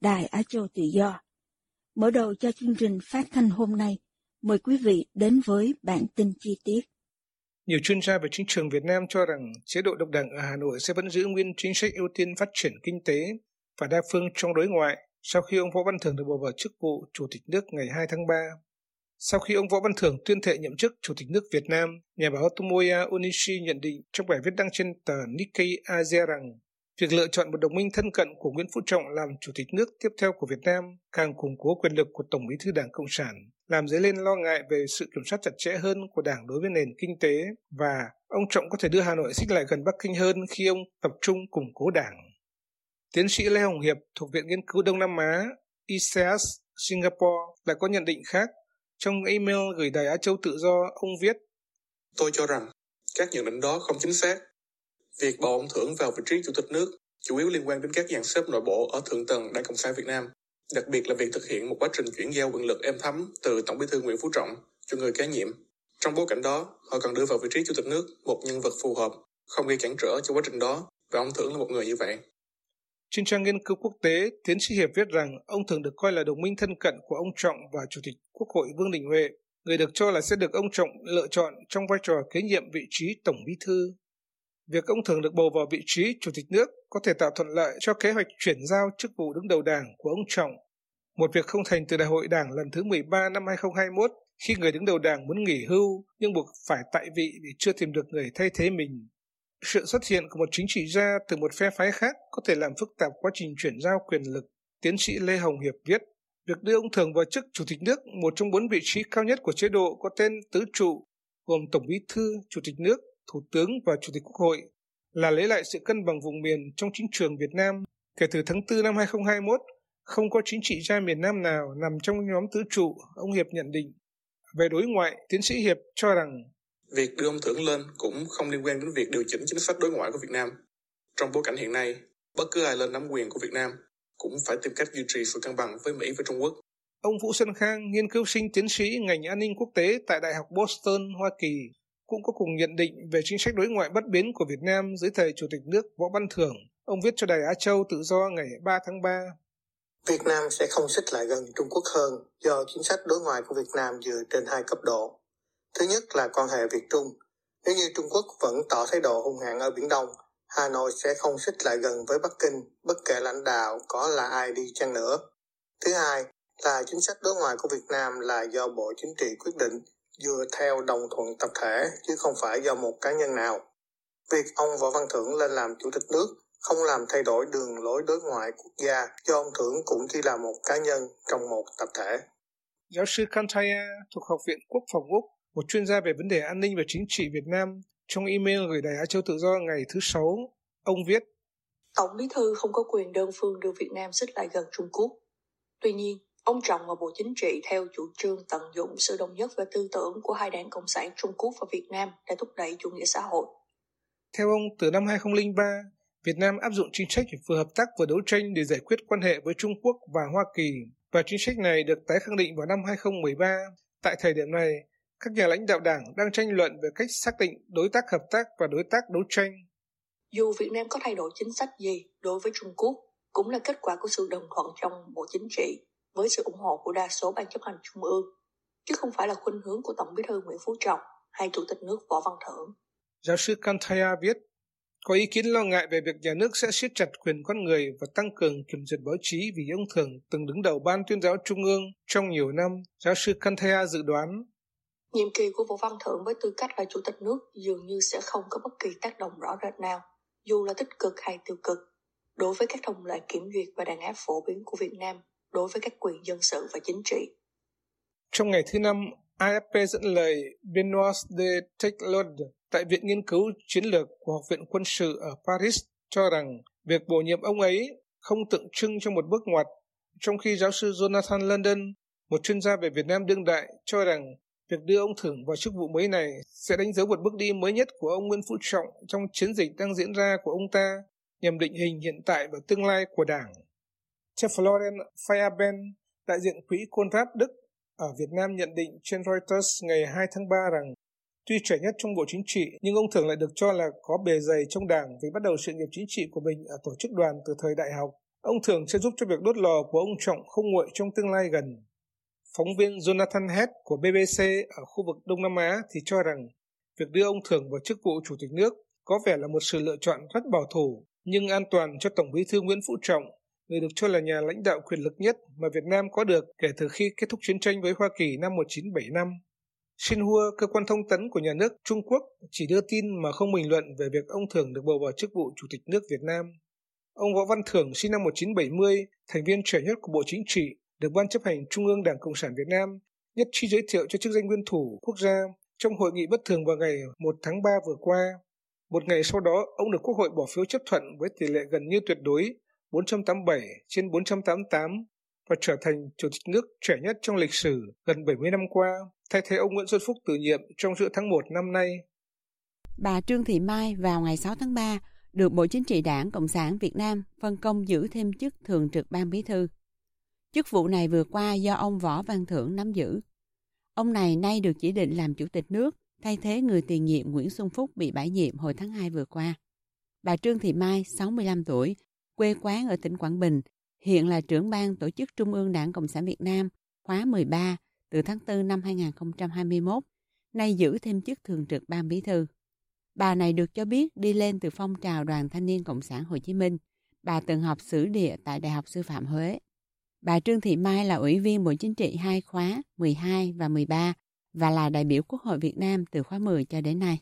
Đài Á Châu Tự Do. Mở đầu cho chương trình phát thanh hôm nay, mời quý vị đến với bản tin chi tiết. Nhiều chuyên gia về chính trường Việt Nam cho rằng chế độ độc đảng ở Hà Nội sẽ vẫn giữ nguyên chính sách ưu tiên phát triển kinh tế và đa phương trong đối ngoại sau khi ông Võ Văn Thưởng được bầu vào chức vụ Chủ tịch nước ngày 2 tháng 3. Sau khi ông Võ Văn Thưởng tuyên thệ nhậm chức Chủ tịch nước Việt Nam, nhà báo Tomoya Onishi nhận định trong bài viết đăng trên tờ Nikkei Asia rằng Việc lựa chọn một đồng minh thân cận của Nguyễn Phú Trọng làm chủ tịch nước tiếp theo của Việt Nam càng củng cố quyền lực của Tổng bí thư Đảng Cộng sản, làm dấy lên lo ngại về sự kiểm soát chặt chẽ hơn của Đảng đối với nền kinh tế và ông Trọng có thể đưa Hà Nội xích lại gần Bắc Kinh hơn khi ông tập trung củng cố Đảng. Tiến sĩ Lê Hồng Hiệp thuộc Viện Nghiên cứu Đông Nam Á ICS Singapore lại có nhận định khác. Trong email gửi Đài Á Châu Tự Do, ông viết Tôi cho rằng các nhận định đó không chính xác Việc bầu ông Thưởng vào vị trí chủ tịch nước chủ yếu liên quan đến các dàn xếp nội bộ ở thượng tầng Đảng Cộng sản Việt Nam, đặc biệt là việc thực hiện một quá trình chuyển giao quyền lực êm thấm từ Tổng Bí thư Nguyễn Phú Trọng cho người kế nhiệm. Trong bối cảnh đó, họ cần đưa vào vị trí chủ tịch nước một nhân vật phù hợp, không gây cản trở cho quá trình đó, và ông Thưởng là một người như vậy. Trên trang nghiên cứu quốc tế, tiến sĩ Hiệp viết rằng ông thường được coi là đồng minh thân cận của ông Trọng và Chủ tịch Quốc hội Vương Đình Huệ, người được cho là sẽ được ông Trọng lựa chọn trong vai trò kế nhiệm vị trí Tổng Bí thư Việc ông thường được bầu vào vị trí chủ tịch nước có thể tạo thuận lợi cho kế hoạch chuyển giao chức vụ đứng đầu đảng của ông Trọng. Một việc không thành từ đại hội đảng lần thứ 13 năm 2021 khi người đứng đầu đảng muốn nghỉ hưu nhưng buộc phải tại vị vì chưa tìm được người thay thế mình. Sự xuất hiện của một chính trị gia từ một phe phái khác có thể làm phức tạp quá trình chuyển giao quyền lực. Tiến sĩ Lê Hồng Hiệp viết, việc đưa ông Thường vào chức chủ tịch nước, một trong bốn vị trí cao nhất của chế độ có tên tứ trụ, gồm Tổng bí thư, Chủ tịch nước, Thủ tướng và Chủ tịch Quốc hội là lấy lại sự cân bằng vùng miền trong chính trường Việt Nam. Kể từ tháng 4 năm 2021, không có chính trị gia miền Nam nào nằm trong nhóm tứ trụ, ông Hiệp nhận định. Về đối ngoại, tiến sĩ Hiệp cho rằng Việc đưa ông Thưởng lên cũng không liên quan đến việc điều chỉnh chính sách đối ngoại của Việt Nam. Trong bối cảnh hiện nay, bất cứ ai lên nắm quyền của Việt Nam cũng phải tìm cách duy trì sự cân bằng với Mỹ và Trung Quốc. Ông Vũ Xuân Khang, nghiên cứu sinh tiến sĩ ngành an ninh quốc tế tại Đại học Boston, Hoa Kỳ, cũng có cùng nhận định về chính sách đối ngoại bất biến của Việt Nam dưới thời Chủ tịch nước Võ Văn Thưởng. Ông viết cho Đài Á Châu tự do ngày 3 tháng 3. Việt Nam sẽ không xích lại gần Trung Quốc hơn do chính sách đối ngoại của Việt Nam dựa trên hai cấp độ. Thứ nhất là quan hệ Việt-Trung. Nếu như Trung Quốc vẫn tỏ thái độ hung hãn ở Biển Đông, Hà Nội sẽ không xích lại gần với Bắc Kinh, bất kể lãnh đạo có là ai đi chăng nữa. Thứ hai là chính sách đối ngoại của Việt Nam là do Bộ Chính trị quyết định dựa theo đồng thuận tập thể chứ không phải do một cá nhân nào. Việc ông Võ Văn Thưởng lên làm chủ tịch nước không làm thay đổi đường lối đối ngoại quốc gia do ông Thưởng cũng chỉ là một cá nhân trong một tập thể. Giáo sư Kantaya thuộc Học viện Quốc phòng Úc, một chuyên gia về vấn đề an ninh và chính trị Việt Nam, trong email gửi Đài Á Châu Tự Do ngày thứ Sáu, ông viết Tổng bí thư không có quyền đơn phương đưa Việt Nam xích lại gần Trung Quốc. Tuy nhiên, Ông Trọng và Bộ Chính trị theo chủ trương tận dụng sự đồng nhất về tư tưởng của hai đảng Cộng sản Trung Quốc và Việt Nam để thúc đẩy chủ nghĩa xã hội. Theo ông, từ năm 2003, Việt Nam áp dụng chính sách vừa hợp tác vừa đấu tranh để giải quyết quan hệ với Trung Quốc và Hoa Kỳ, và chính sách này được tái khẳng định vào năm 2013. Tại thời điểm này, các nhà lãnh đạo đảng đang tranh luận về cách xác định đối tác hợp tác và đối tác đấu tranh. Dù Việt Nam có thay đổi chính sách gì đối với Trung Quốc, cũng là kết quả của sự đồng thuận trong Bộ Chính trị với sự ủng hộ của đa số ban chấp hành trung ương, chứ không phải là khuynh hướng của Tổng bí thư Nguyễn Phú Trọng hay Chủ tịch nước Võ Văn Thưởng. Giáo sư Kantaya viết, có ý kiến lo ngại về việc nhà nước sẽ siết chặt quyền con người và tăng cường kiểm duyệt báo chí vì ông Thường từng đứng đầu Ban tuyên giáo Trung ương trong nhiều năm, giáo sư Kanthea dự đoán. Nhiệm kỳ của Vũ Văn Thượng với tư cách là Chủ tịch nước dường như sẽ không có bất kỳ tác động rõ rệt nào, dù là tích cực hay tiêu cực, đối với các thông lệ kiểm duyệt và đàn áp phổ biến của Việt Nam đối với các quyền dân sự và chính trị. Trong ngày thứ năm, AFP dẫn lời Benoit de Teiclode tại Viện Nghiên cứu Chiến lược của Học viện Quân sự ở Paris cho rằng việc bổ nhiệm ông ấy không tượng trưng cho một bước ngoặt, trong khi giáo sư Jonathan London, một chuyên gia về Việt Nam đương đại, cho rằng việc đưa ông Thưởng vào chức vụ mới này sẽ đánh dấu một bước đi mới nhất của ông Nguyễn Phú Trọng trong chiến dịch đang diễn ra của ông ta nhằm định hình hiện tại và tương lai của Đảng. Theo Florian Feyerben, đại diện quỹ Conrad Đức ở Việt Nam nhận định trên Reuters ngày 2 tháng 3 rằng tuy trẻ nhất trong Bộ Chính trị nhưng ông Thường lại được cho là có bề dày trong đảng vì bắt đầu sự nghiệp chính trị của mình ở tổ chức đoàn từ thời đại học. Ông Thường sẽ giúp cho việc đốt lò của ông Trọng không nguội trong tương lai gần. Phóng viên Jonathan Head của BBC ở khu vực Đông Nam Á thì cho rằng việc đưa ông Thường vào chức vụ Chủ tịch nước có vẻ là một sự lựa chọn rất bảo thủ nhưng an toàn cho Tổng bí thư Nguyễn Phú Trọng người được cho là nhà lãnh đạo quyền lực nhất mà Việt Nam có được kể từ khi kết thúc chiến tranh với Hoa Kỳ năm 1975. Xinhua, cơ quan thông tấn của nhà nước Trung Quốc, chỉ đưa tin mà không bình luận về việc ông Thường được bầu vào chức vụ Chủ tịch nước Việt Nam. Ông Võ Văn Thưởng sinh năm 1970, thành viên trẻ nhất của Bộ Chính trị, được Ban chấp hành Trung ương Đảng Cộng sản Việt Nam nhất trí giới thiệu cho chức danh nguyên thủ quốc gia trong hội nghị bất thường vào ngày 1 tháng 3 vừa qua. Một ngày sau đó, ông được Quốc hội bỏ phiếu chấp thuận với tỷ lệ gần như tuyệt đối 487 trên 488 và trở thành chủ tịch nước trẻ nhất trong lịch sử gần 70 năm qua, thay thế ông Nguyễn Xuân Phúc từ nhiệm trong giữa tháng 1 năm nay. Bà Trương Thị Mai vào ngày 6 tháng 3 được Bộ Chính trị Đảng Cộng sản Việt Nam phân công giữ thêm chức Thường trực Ban Bí thư. Chức vụ này vừa qua do ông Võ Văn Thưởng nắm giữ. Ông này nay được chỉ định làm Chủ tịch nước, thay thế người tiền nhiệm Nguyễn Xuân Phúc bị bãi nhiệm hồi tháng 2 vừa qua. Bà Trương Thị Mai, 65 tuổi, quê quán ở tỉnh Quảng Bình, hiện là trưởng ban tổ chức Trung ương Đảng Cộng sản Việt Nam khóa 13 từ tháng 4 năm 2021, nay giữ thêm chức thường trực ban bí thư. Bà này được cho biết đi lên từ phong trào Đoàn Thanh niên Cộng sản Hồ Chí Minh. Bà từng học sử địa tại Đại học Sư phạm Huế. Bà Trương Thị Mai là Ủy viên Bộ Chính trị hai khóa 12 và 13 và là đại biểu Quốc hội Việt Nam từ khóa 10 cho đến nay.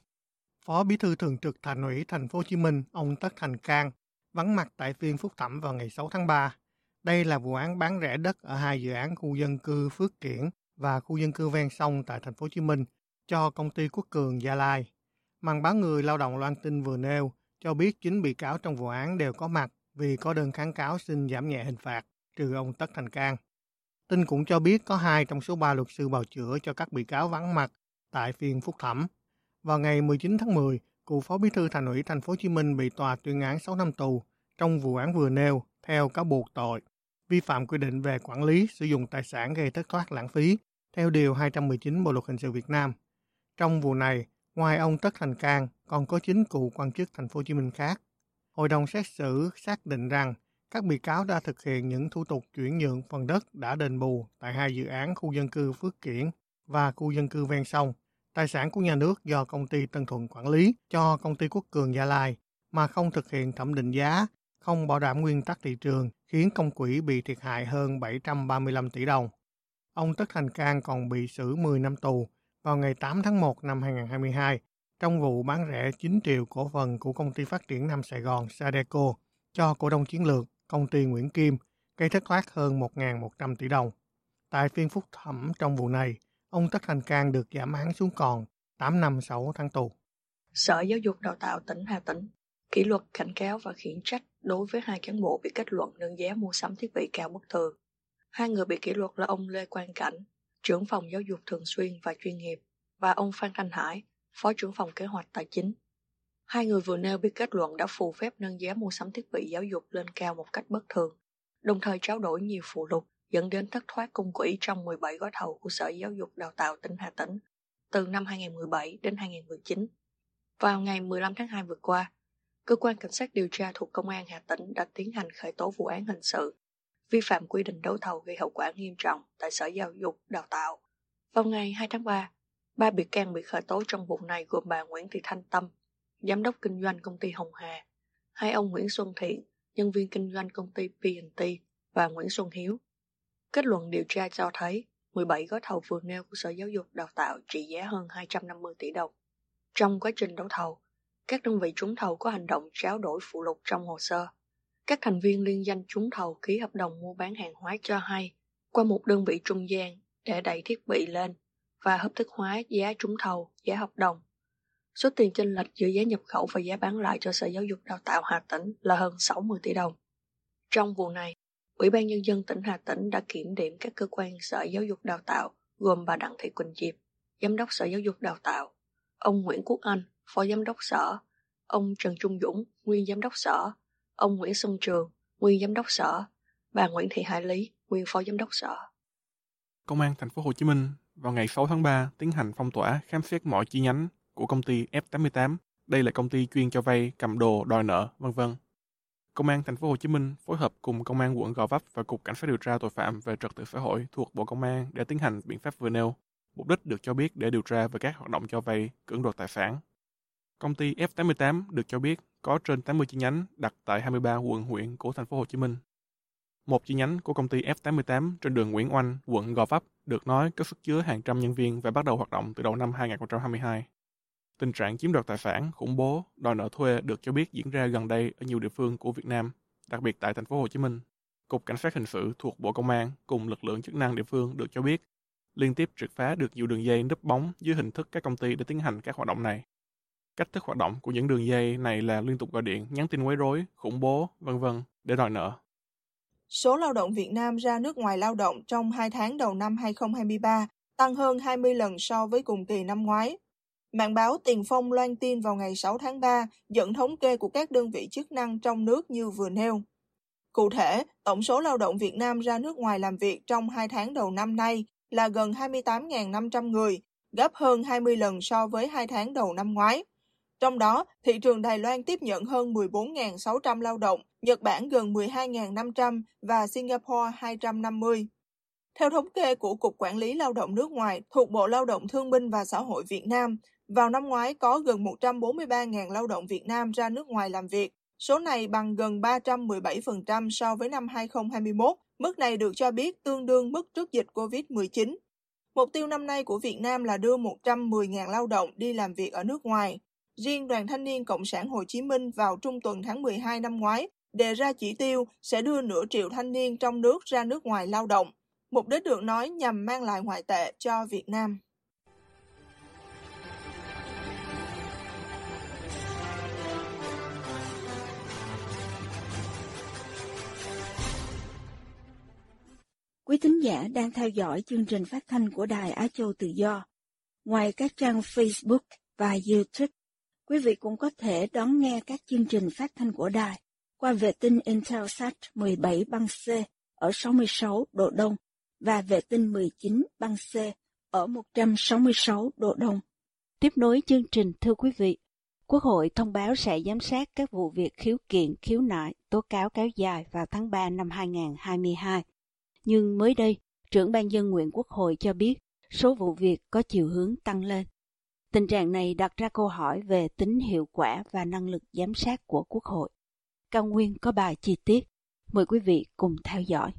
Phó Bí thư Thường trực Thành ủy Thành phố Hồ Chí Minh, ông Tất Thành Cang vắng mặt tại phiên phúc thẩm vào ngày 6 tháng 3. Đây là vụ án bán rẻ đất ở hai dự án khu dân cư Phước Kiển và khu dân cư ven sông tại thành phố Hồ Chí Minh cho công ty Quốc Cường Gia Lai. Màn báo người lao động loan tin vừa nêu cho biết chính bị cáo trong vụ án đều có mặt vì có đơn kháng cáo xin giảm nhẹ hình phạt, trừ ông Tất Thành Cang. Tin cũng cho biết có hai trong số ba luật sư bào chữa cho các bị cáo vắng mặt tại phiên phúc thẩm. Vào ngày 19 tháng 10, cựu phó bí thư thành ủy thành phố Hồ Chí Minh bị tòa tuyên án 6 năm tù trong vụ án vừa nêu theo cáo buộc tội vi phạm quy định về quản lý sử dụng tài sản gây thất thoát lãng phí theo điều 219 Bộ luật hình sự Việt Nam. Trong vụ này, ngoài ông Tất Thành Cang, còn có chín cựu quan chức thành phố Hồ Chí Minh khác. Hội đồng xét xử xác định rằng các bị cáo đã thực hiện những thủ tục chuyển nhượng phần đất đã đền bù tại hai dự án khu dân cư Phước Kiển và khu dân cư ven sông tài sản của nhà nước do công ty Tân Thuận quản lý cho công ty Quốc Cường Gia Lai mà không thực hiện thẩm định giá, không bảo đảm nguyên tắc thị trường, khiến công quỹ bị thiệt hại hơn 735 tỷ đồng. Ông Tất Thành Cang còn bị xử 10 năm tù vào ngày 8 tháng 1 năm 2022 trong vụ bán rẻ 9 triệu cổ phần của công ty phát triển Nam Sài Gòn Sadeco cho cổ đông chiến lược công ty Nguyễn Kim gây thất thoát hơn 1.100 tỷ đồng. Tại phiên phúc thẩm trong vụ này, ông Tất Thành Cang được giảm án xuống còn 8 năm 6 tháng tù. Sở Giáo dục Đào tạo tỉnh Hà Tĩnh kỷ luật cảnh cáo và khiển trách đối với hai cán bộ bị kết luận nâng giá mua sắm thiết bị cao bất thường. Hai người bị kỷ luật là ông Lê Quang Cảnh, trưởng phòng giáo dục thường xuyên và chuyên nghiệp, và ông Phan Thanh Hải, phó trưởng phòng kế hoạch tài chính. Hai người vừa nêu biết kết luận đã phù phép nâng giá mua sắm thiết bị giáo dục lên cao một cách bất thường, đồng thời trao đổi nhiều phụ lục dẫn đến thất thoát cung quỹ trong 17 gói thầu của Sở Giáo dục Đào tạo tỉnh Hà Tĩnh từ năm 2017 đến 2019. Vào ngày 15 tháng 2 vừa qua, cơ quan cảnh sát điều tra thuộc Công an Hà Tĩnh đã tiến hành khởi tố vụ án hình sự vi phạm quy định đấu thầu gây hậu quả nghiêm trọng tại Sở Giáo dục Đào tạo. Vào ngày 2 tháng 3, ba bị can bị khởi tố trong vụ này gồm bà Nguyễn Thị Thanh Tâm, giám đốc kinh doanh công ty Hồng Hà, hai ông Nguyễn Xuân Thiện, nhân viên kinh doanh công ty P&T và Nguyễn Xuân Hiếu. Kết luận điều tra cho thấy 17 gói thầu vừa nêu của Sở Giáo dục Đào tạo trị giá hơn 250 tỷ đồng. Trong quá trình đấu thầu, các đơn vị trúng thầu có hành động tráo đổi phụ lục trong hồ sơ. Các thành viên liên danh trúng thầu ký hợp đồng mua bán hàng hóa cho hay qua một đơn vị trung gian để đẩy thiết bị lên và hợp thức hóa giá trúng thầu, giá hợp đồng. Số tiền chênh lệch giữa giá nhập khẩu và giá bán lại cho Sở Giáo dục Đào tạo Hà Tĩnh là hơn 60 tỷ đồng. Trong vụ này, Ủy ban Nhân dân tỉnh Hà Tĩnh đã kiểm điểm các cơ quan Sở Giáo dục Đào tạo gồm bà Đặng Thị Quỳnh Diệp, Giám đốc Sở Giáo dục Đào tạo, ông Nguyễn Quốc Anh, Phó Giám đốc Sở, ông Trần Trung Dũng, Nguyên Giám đốc Sở, ông Nguyễn Xuân Trường, Nguyên Giám đốc Sở, bà Nguyễn Thị Hải Lý, Nguyên Phó Giám đốc Sở. Công an thành phố Hồ Chí Minh vào ngày 6 tháng 3 tiến hành phong tỏa khám xét mọi chi nhánh của công ty F88. Đây là công ty chuyên cho vay, cầm đồ, đòi nợ, vân vân. Công an thành phố Hồ Chí Minh phối hợp cùng Công an quận Gò Vấp và Cục Cảnh sát điều tra tội phạm về trật tự xã hội thuộc Bộ Công an để tiến hành biện pháp vừa nêu. Mục đích được cho biết để điều tra về các hoạt động cho vay, cưỡng đoạt tài sản. Công ty F88 được cho biết có trên 80 chi nhánh đặt tại 23 quận huyện của thành phố Hồ Chí Minh. Một chi nhánh của công ty F88 trên đường Nguyễn Oanh, quận Gò Vấp được nói có sức chứa hàng trăm nhân viên và bắt đầu hoạt động từ đầu năm 2022. Tình trạng chiếm đoạt tài sản, khủng bố, đòi nợ thuê được cho biết diễn ra gần đây ở nhiều địa phương của Việt Nam, đặc biệt tại thành phố Hồ Chí Minh. Cục Cảnh sát hình sự thuộc Bộ Công an cùng lực lượng chức năng địa phương được cho biết liên tiếp triệt phá được nhiều đường dây núp bóng dưới hình thức các công ty để tiến hành các hoạt động này. Cách thức hoạt động của những đường dây này là liên tục gọi điện, nhắn tin quấy rối, khủng bố, vân vân để đòi nợ. Số lao động Việt Nam ra nước ngoài lao động trong 2 tháng đầu năm 2023 tăng hơn 20 lần so với cùng kỳ năm ngoái. Mạng báo Tiền Phong loan tin vào ngày 6 tháng 3 dẫn thống kê của các đơn vị chức năng trong nước như vừa nêu. Cụ thể, tổng số lao động Việt Nam ra nước ngoài làm việc trong 2 tháng đầu năm nay là gần 28.500 người, gấp hơn 20 lần so với 2 tháng đầu năm ngoái. Trong đó, thị trường Đài Loan tiếp nhận hơn 14.600 lao động, Nhật Bản gần 12.500 và Singapore 250. Theo thống kê của Cục Quản lý Lao động nước ngoài thuộc Bộ Lao động Thương binh và Xã hội Việt Nam, vào năm ngoái, có gần 143.000 lao động Việt Nam ra nước ngoài làm việc. Số này bằng gần 317% so với năm 2021. Mức này được cho biết tương đương mức trước dịch COVID-19. Mục tiêu năm nay của Việt Nam là đưa 110.000 lao động đi làm việc ở nước ngoài. Riêng Đoàn Thanh niên Cộng sản Hồ Chí Minh vào trung tuần tháng 12 năm ngoái, đề ra chỉ tiêu sẽ đưa nửa triệu thanh niên trong nước ra nước ngoài lao động. Mục đích được nói nhằm mang lại ngoại tệ cho Việt Nam. Quý thính giả đang theo dõi chương trình phát thanh của Đài Á Châu Tự Do. Ngoài các trang Facebook và YouTube, quý vị cũng có thể đón nghe các chương trình phát thanh của đài qua vệ tinh Intelsat 17 băng C ở 66 độ Đông và vệ tinh 19 băng C ở 166 độ Đông. Tiếp nối chương trình thưa quý vị, Quốc hội thông báo sẽ giám sát các vụ việc khiếu kiện, khiếu nại, tố cáo kéo dài vào tháng 3 năm 2022. Nhưng mới đây, trưởng ban dân nguyện Quốc hội cho biết số vụ việc có chiều hướng tăng lên. Tình trạng này đặt ra câu hỏi về tính hiệu quả và năng lực giám sát của Quốc hội. Cao Nguyên có bài chi tiết. Mời quý vị cùng theo dõi.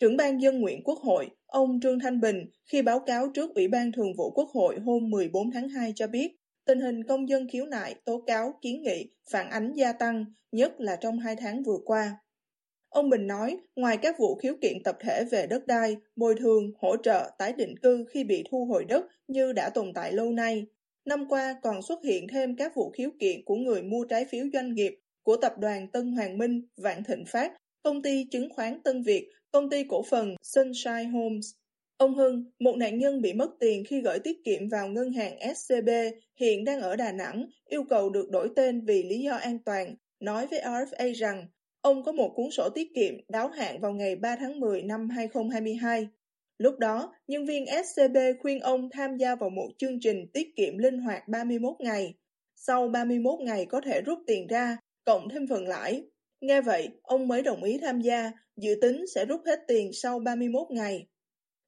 Trưởng ban dân nguyện Quốc hội, ông Trương Thanh Bình, khi báo cáo trước Ủy ban Thường vụ Quốc hội hôm 14 tháng 2 cho biết, tình hình công dân khiếu nại, tố cáo, kiến nghị, phản ánh gia tăng, nhất là trong hai tháng vừa qua. Ông Bình nói, ngoài các vụ khiếu kiện tập thể về đất đai, bồi thường, hỗ trợ, tái định cư khi bị thu hồi đất như đã tồn tại lâu nay, năm qua còn xuất hiện thêm các vụ khiếu kiện của người mua trái phiếu doanh nghiệp của tập đoàn Tân Hoàng Minh, Vạn Thịnh Phát, công ty chứng khoán Tân Việt, công ty cổ phần Sunshine Homes. Ông Hưng, một nạn nhân bị mất tiền khi gửi tiết kiệm vào ngân hàng SCB, hiện đang ở Đà Nẵng, yêu cầu được đổi tên vì lý do an toàn, nói với RFA rằng ông có một cuốn sổ tiết kiệm đáo hạn vào ngày 3 tháng 10 năm 2022. Lúc đó, nhân viên SCB khuyên ông tham gia vào một chương trình tiết kiệm linh hoạt 31 ngày. Sau 31 ngày có thể rút tiền ra, cộng thêm phần lãi. Nghe vậy, ông mới đồng ý tham gia, dự tính sẽ rút hết tiền sau 31 ngày.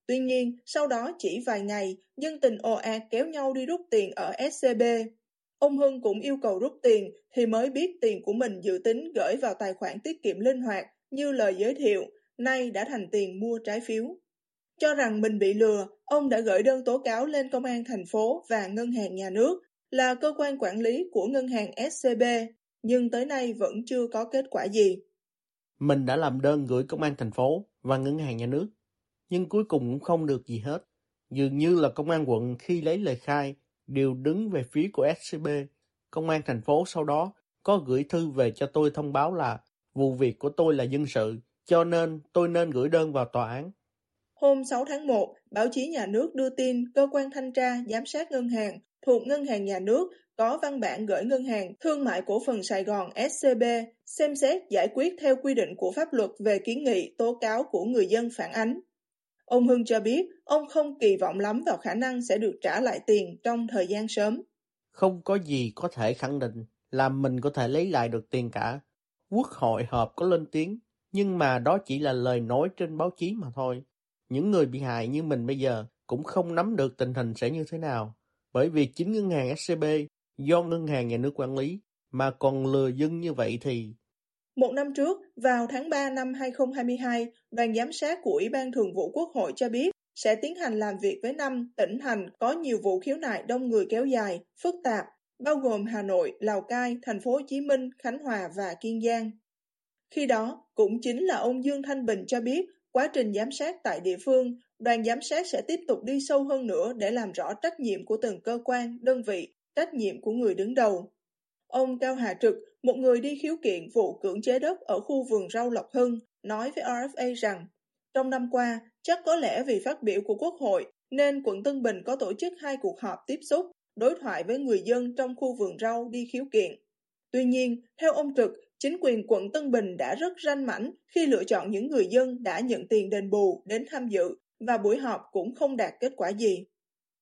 Tuy nhiên, sau đó chỉ vài ngày, dân tình ồ ạt kéo nhau đi rút tiền ở SCB. Ông Hưng cũng yêu cầu rút tiền thì mới biết tiền của mình dự tính gửi vào tài khoản tiết kiệm linh hoạt như lời giới thiệu, nay đã thành tiền mua trái phiếu. Cho rằng mình bị lừa, ông đã gửi đơn tố cáo lên công an thành phố và ngân hàng nhà nước là cơ quan quản lý của ngân hàng SCB, nhưng tới nay vẫn chưa có kết quả gì. Mình đã làm đơn gửi công an thành phố và ngân hàng nhà nước, nhưng cuối cùng cũng không được gì hết. Dường như là công an quận khi lấy lời khai đều đứng về phía của SCB. Công an thành phố sau đó có gửi thư về cho tôi thông báo là vụ việc của tôi là dân sự, cho nên tôi nên gửi đơn vào tòa án. Hôm 6 tháng 1, báo chí nhà nước đưa tin cơ quan thanh tra giám sát ngân hàng thuộc Ngân hàng Nhà nước có văn bản gửi Ngân hàng Thương mại Cổ phần Sài Gòn SCB xem xét giải quyết theo quy định của pháp luật về kiến nghị tố cáo của người dân phản ánh. Ông Hưng cho biết ông không kỳ vọng lắm vào khả năng sẽ được trả lại tiền trong thời gian sớm. Không có gì có thể khẳng định là mình có thể lấy lại được tiền cả. Quốc hội họp có lên tiếng, nhưng mà đó chỉ là lời nói trên báo chí mà thôi. Những người bị hại như mình bây giờ cũng không nắm được tình hình sẽ như thế nào, bởi vì chính ngân hàng SCB do ngân hàng nhà nước quản lý mà còn lừa dân như vậy thì một năm trước, vào tháng 3 năm 2022, đoàn giám sát của Ủy ban Thường vụ Quốc hội cho biết sẽ tiến hành làm việc với năm tỉnh thành có nhiều vụ khiếu nại đông người kéo dài, phức tạp, bao gồm Hà Nội, Lào Cai, Thành phố Hồ Chí Minh, Khánh Hòa và Kiên Giang. Khi đó, cũng chính là ông Dương Thanh Bình cho biết quá trình giám sát tại địa phương, đoàn giám sát sẽ tiếp tục đi sâu hơn nữa để làm rõ trách nhiệm của từng cơ quan, đơn vị, trách nhiệm của người đứng đầu. Ông Cao Hà Trực, một người đi khiếu kiện vụ cưỡng chế đất ở khu vườn rau Lộc Hưng, nói với RFA rằng trong năm qua, chắc có lẽ vì phát biểu của Quốc hội nên quận Tân Bình có tổ chức hai cuộc họp tiếp xúc, đối thoại với người dân trong khu vườn rau đi khiếu kiện. Tuy nhiên, theo ông Trực, chính quyền quận Tân Bình đã rất ranh mãnh khi lựa chọn những người dân đã nhận tiền đền bù đến tham dự và buổi họp cũng không đạt kết quả gì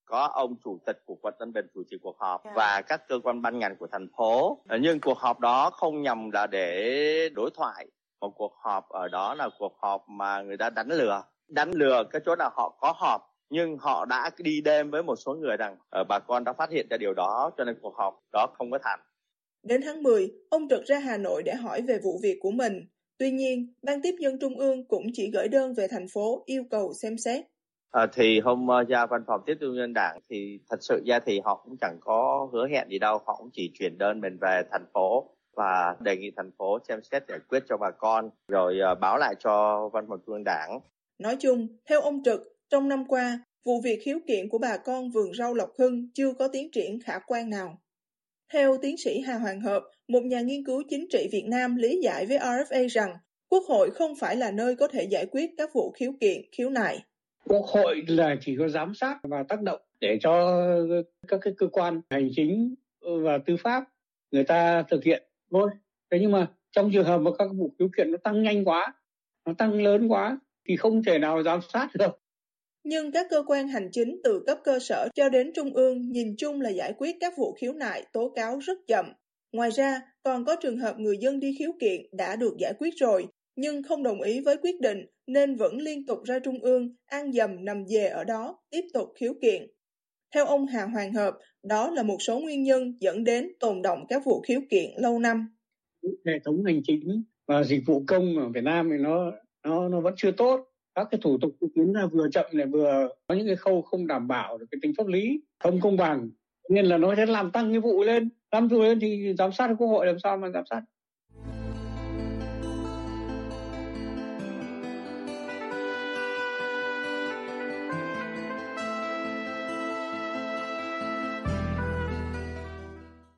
có ông chủ tịch của quận Tân Bình chủ trì cuộc họp yeah. Dạ. và các cơ quan ban ngành của thành phố ờ, nhưng cuộc họp đó không nhằm là để đối thoại một cuộc họp ở đó là cuộc họp mà người ta đánh lừa đánh lừa cái chỗ nào họ có họp nhưng họ đã đi đêm với một số người rằng ờ, bà con đã phát hiện ra điều đó cho nên cuộc họp đó không có thành. Đến tháng 10, ông trực ra Hà Nội để hỏi về vụ việc của mình. Tuy nhiên, Ban tiếp dân Trung ương cũng chỉ gửi đơn về thành phố yêu cầu xem xét. À, thì hôm uh, ra văn phòng tiếp trung nhân đảng thì thật sự ra thì họ cũng chẳng có hứa hẹn gì đâu họ cũng chỉ chuyển đơn mình về thành phố và đề nghị thành phố xem xét giải quyết cho bà con rồi uh, báo lại cho văn phòng trung ương đảng. Nói chung, theo ông Trực, trong năm qua, vụ việc khiếu kiện của bà con vườn rau Lộc Hưng chưa có tiến triển khả quan nào. Theo tiến sĩ Hà Hoàng Hợp, một nhà nghiên cứu chính trị Việt Nam lý giải với RFA rằng Quốc hội không phải là nơi có thể giải quyết các vụ khiếu kiện, khiếu nại. Quốc hội là chỉ có giám sát và tác động để cho các cái cơ quan hành chính và tư pháp người ta thực hiện thôi. Thế nhưng mà trong trường hợp mà các vụ khiếu kiện nó tăng nhanh quá, nó tăng lớn quá thì không thể nào giám sát được. Nhưng các cơ quan hành chính từ cấp cơ sở cho đến trung ương nhìn chung là giải quyết các vụ khiếu nại tố cáo rất chậm. Ngoài ra, còn có trường hợp người dân đi khiếu kiện đã được giải quyết rồi, nhưng không đồng ý với quyết định nên vẫn liên tục ra trung ương, ăn dầm nằm về ở đó, tiếp tục khiếu kiện. Theo ông Hà Hoàng Hợp, đó là một số nguyên nhân dẫn đến tồn động các vụ khiếu kiện lâu năm. Hệ thống hành chính và dịch vụ công ở Việt Nam thì nó nó nó vẫn chưa tốt. Các cái thủ tục tiến là vừa chậm này vừa có những cái khâu không đảm bảo được cái tính pháp lý, không công bằng. Nên là nó sẽ làm tăng cái vụ lên. Làm vụ lên thì giám sát quốc hội làm sao mà giám sát